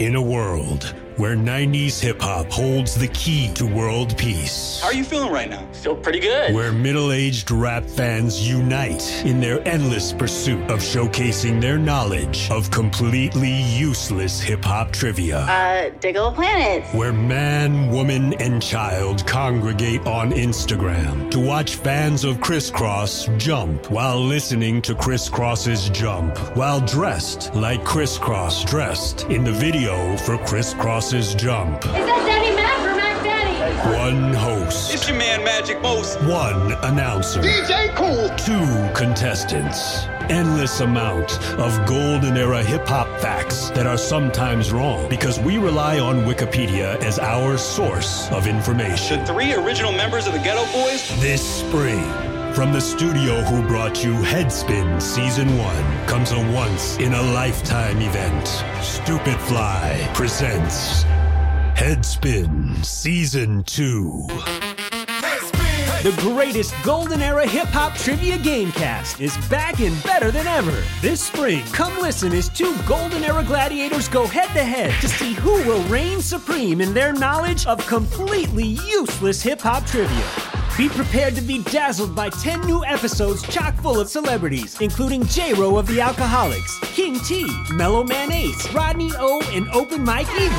In a world where 90s hip hop holds the key to world peace. How are you feeling right now? Feel pretty good. Where middle aged rap fans unite in their endless pursuit of showcasing their knowledge of completely useless hip hop trivia. Uh, Digable Planets. Where man, woman, and child congregate on Instagram to watch fans of Kris Kross jump while listening to Kris Kross's jump while dressed like Kris Kross dressed in the video for Kris Kross's jump. Is that Daddy Mack or Mac Daddy? One host. It's your man, Magic Most. One announcer. DJ Cool. Two contestants. Endless amount of golden era hip hop facts that are sometimes wrong because we rely on Wikipedia as our source of information. The three original members of the Geto Boys. This spring, from the studio who brought you Headspin Season 1 comes a once in a lifetime event. Stupid Fly presents Headspin Season 2. The greatest golden era hip hop trivia gamecast is back and better than ever. This spring, come listen as two golden era gladiators go head to head to see who will reign supreme in their knowledge of completely useless hip hop trivia. Be prepared to be dazzled by 10 new episodes chock full of celebrities, including J-Ro of the Alkaholiks, King Tee, Mellow Man Ace, Rodney O, and Open Mike Eagle.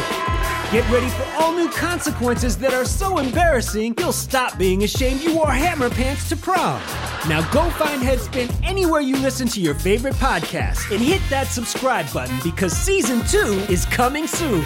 Get ready for all new consequences that are so embarrassing, you'll stop being ashamed you wore hammer pants to prom. Now go find Headspin anywhere you listen to your favorite podcast and hit that subscribe button because season two is coming soon.